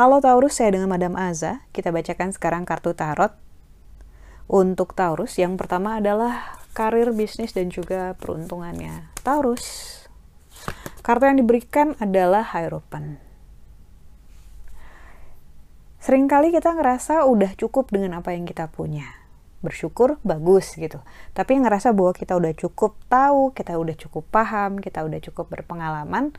Halo Taurus, saya dengan Madam Aza. Kita bacakan sekarang kartu tarot. Untuk Taurus, yang pertama adalah karir, bisnis, dan juga peruntungannya. Taurus, kartu yang diberikan adalah Hierophant. Seringkali kita ngerasa udah cukup dengan apa yang kita punya. Bersyukur, bagus gitu. Tapi ngerasa bahwa kita udah cukup tahu, kita udah cukup paham, kita udah cukup berpengalaman,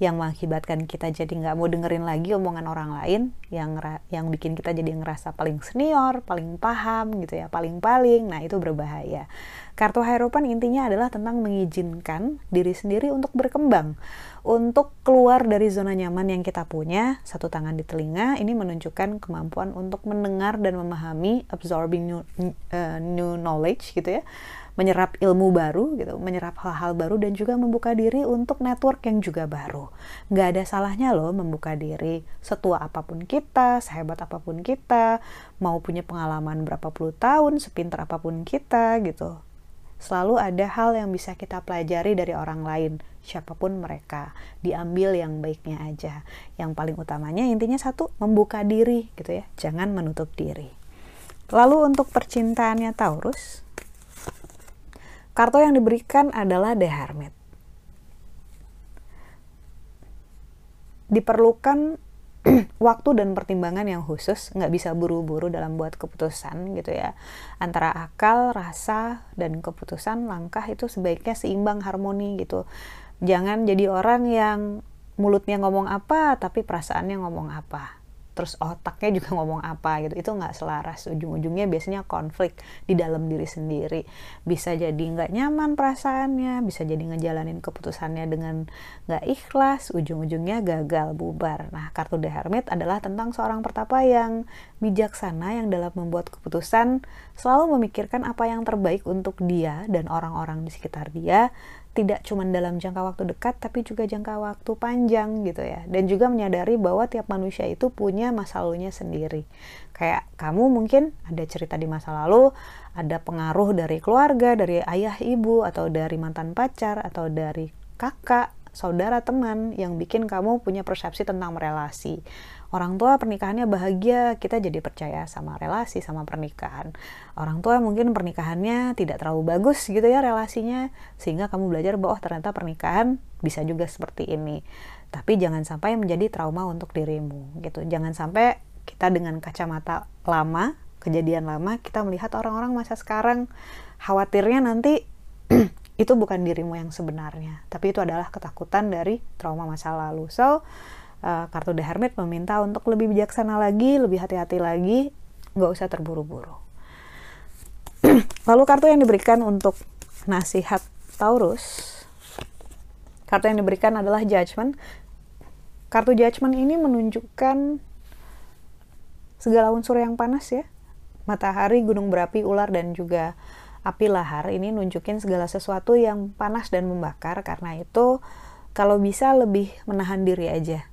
yang mengakibatkan kita jadi nggak mau dengerin lagi omongan orang lain yang yang bikin kita jadi ngerasa paling senior, paling paham gitu ya, paling-paling. Nah, itu berbahaya. Kartu Hierophant intinya adalah tentang mengizinkan diri sendiri untuk berkembang, untuk keluar dari zona nyaman yang kita punya. Satu tangan di telinga ini menunjukkan kemampuan untuk mendengar dan memahami absorbing new, uh, new knowledge gitu ya menyerap ilmu baru gitu, menyerap hal-hal baru dan juga membuka diri untuk network yang juga baru. Nggak ada salahnya loh membuka diri setua apa pun kita, sehebat apa pun kita, mau punya pengalaman berapa puluh tahun, sepintar apa pun kita gitu. Selalu ada hal yang bisa kita pelajari dari orang lain, siapa pun mereka. Diambil yang baiknya aja. Yang paling utamanya intinya satu, membuka diri gitu ya. Jangan menutup diri. Lalu untuk percintaannya Taurus, Kartu yang diberikan adalah The Hermit. Diperlukan waktu dan pertimbangan yang khusus, nggak bisa buru-buru dalam buat keputusan gitu ya. Antara akal, rasa, dan keputusan langkah itu sebaiknya seimbang harmoni gitu. Jangan jadi orang yang mulutnya ngomong apa tapi perasaannya ngomong apa terus otaknya juga ngomong apa gitu. Itu nggak selaras. Ujung-ujungnya biasanya konflik di dalam diri sendiri. Bisa jadi nggak nyaman perasaannya bisa jadi ngejalanin keputusannya dengan nggak ikhlas ujung-ujungnya gagal bubar. Nah kartu The Hermit adalah tentang seorang pertapa yang bijaksana yang dalam membuat keputusan selalu memikirkan apa yang terbaik untuk dia dan orang-orang di sekitar dia tidak cuma dalam jangka waktu dekat tapi juga jangka waktu panjang gitu ya. Dan juga menyadari bahwa tiap manusia itu punya masa lalunya sendiri. Kayak kamu mungkin ada cerita di masa lalu ada pengaruh dari keluarga dari ayah ibu atau dari mantan pacar atau dari kakak saudara teman yang bikin kamu punya persepsi tentang relasi orang tua pernikahannya bahagia, kita jadi percaya sama relasi, sama pernikahan. Orang tua mungkin pernikahannya tidak terlalu bagus gitu ya relasinya, sehingga kamu belajar bahwa oh, ternyata pernikahan bisa juga seperti ini. Tapi jangan sampai menjadi trauma untuk dirimu gitu. Jangan sampai kita dengan kacamata lama, kejadian lama, kita melihat orang-orang masa sekarang khawatirnya nanti itu bukan dirimu yang sebenarnya, tapi itu adalah ketakutan dari trauma masa lalu. So, uh, kartu The Hermit meminta untuk lebih bijaksana lagi, lebih hati-hati lagi, nggak usah terburu-buru. Lalu kartu yang diberikan untuk nasihat Taurus, kartu yang diberikan adalah Judgment. Kartu Judgment ini menunjukkan segala unsur yang panas ya, matahari, gunung berapi, ular, dan juga api lahar ini nunjukin segala sesuatu yang panas dan membakar. Karena itu kalau bisa lebih menahan diri aja.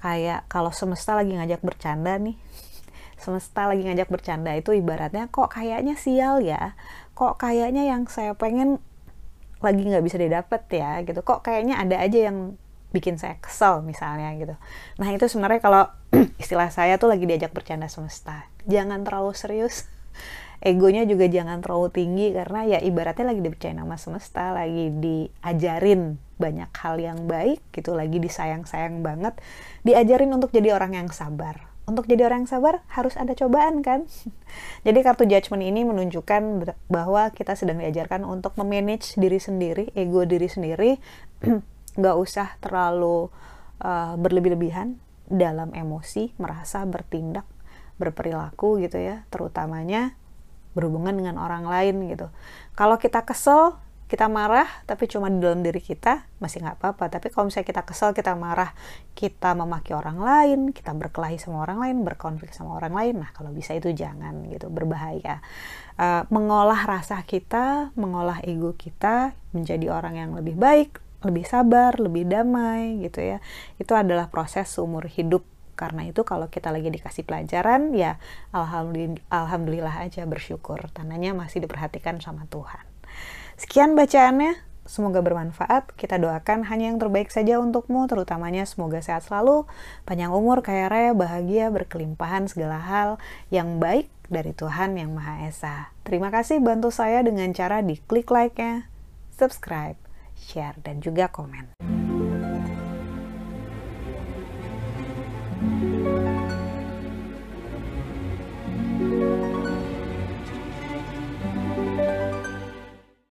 Kayak kalau semesta lagi ngajak bercanda nih. Semesta lagi ngajak bercanda itu ibaratnya kok kayaknya sial ya? Kok kayaknya yang saya pengen lagi nggak bisa didapat ya? Gitu. Kok kayaknya ada aja yang bikin saya kesel misalnya gitu. Nah itu sebenarnya kalau istilah saya tuh lagi diajak bercanda semesta. Jangan terlalu serius egonya juga jangan terlalu tinggi karena ya ibaratnya lagi dipercaya nama semesta lagi diajarin banyak hal yang baik gitu lagi disayang-sayang banget diajarin untuk jadi orang yang sabar. Untuk jadi orang yang sabar harus ada cobaan kan? Jadi kartu judgment ini menunjukkan bahwa kita sedang diajarkan untuk memanage diri sendiri ego diri sendiri. Nggak usah terlalu uh, berlebih-lebihan dalam emosi merasa bertindak berperilaku gitu ya terutamanya berhubungan dengan orang lain gitu. Kalau kita kesel, kita marah, tapi cuma di dalam diri kita masih nggak apa-apa. Tapi kalau misalnya kita kesel, kita marah, kita memaki orang lain, kita berkelahi sama orang lain, berkonflik sama orang lain, nah kalau bisa itu jangan gitu, berbahaya. Uh, mengolah rasa kita, mengolah ego kita menjadi orang yang lebih baik, lebih sabar, lebih damai gitu ya. Itu adalah proses seumur hidup karena itu kalau kita lagi dikasih pelajaran ya alhamdulillah, alhamdulillah aja bersyukur tandanya masih diperhatikan sama Tuhan Sekian bacaannya, semoga bermanfaat. Kita doakan hanya yang terbaik saja untukmu, terutamanya semoga sehat selalu, panjang umur, kaya raya, bahagia, berkelimpahan segala hal yang baik dari Tuhan Yang Maha Esa. Terima kasih bantu saya dengan cara di klik like-nya, subscribe, share, dan juga komen. Thank you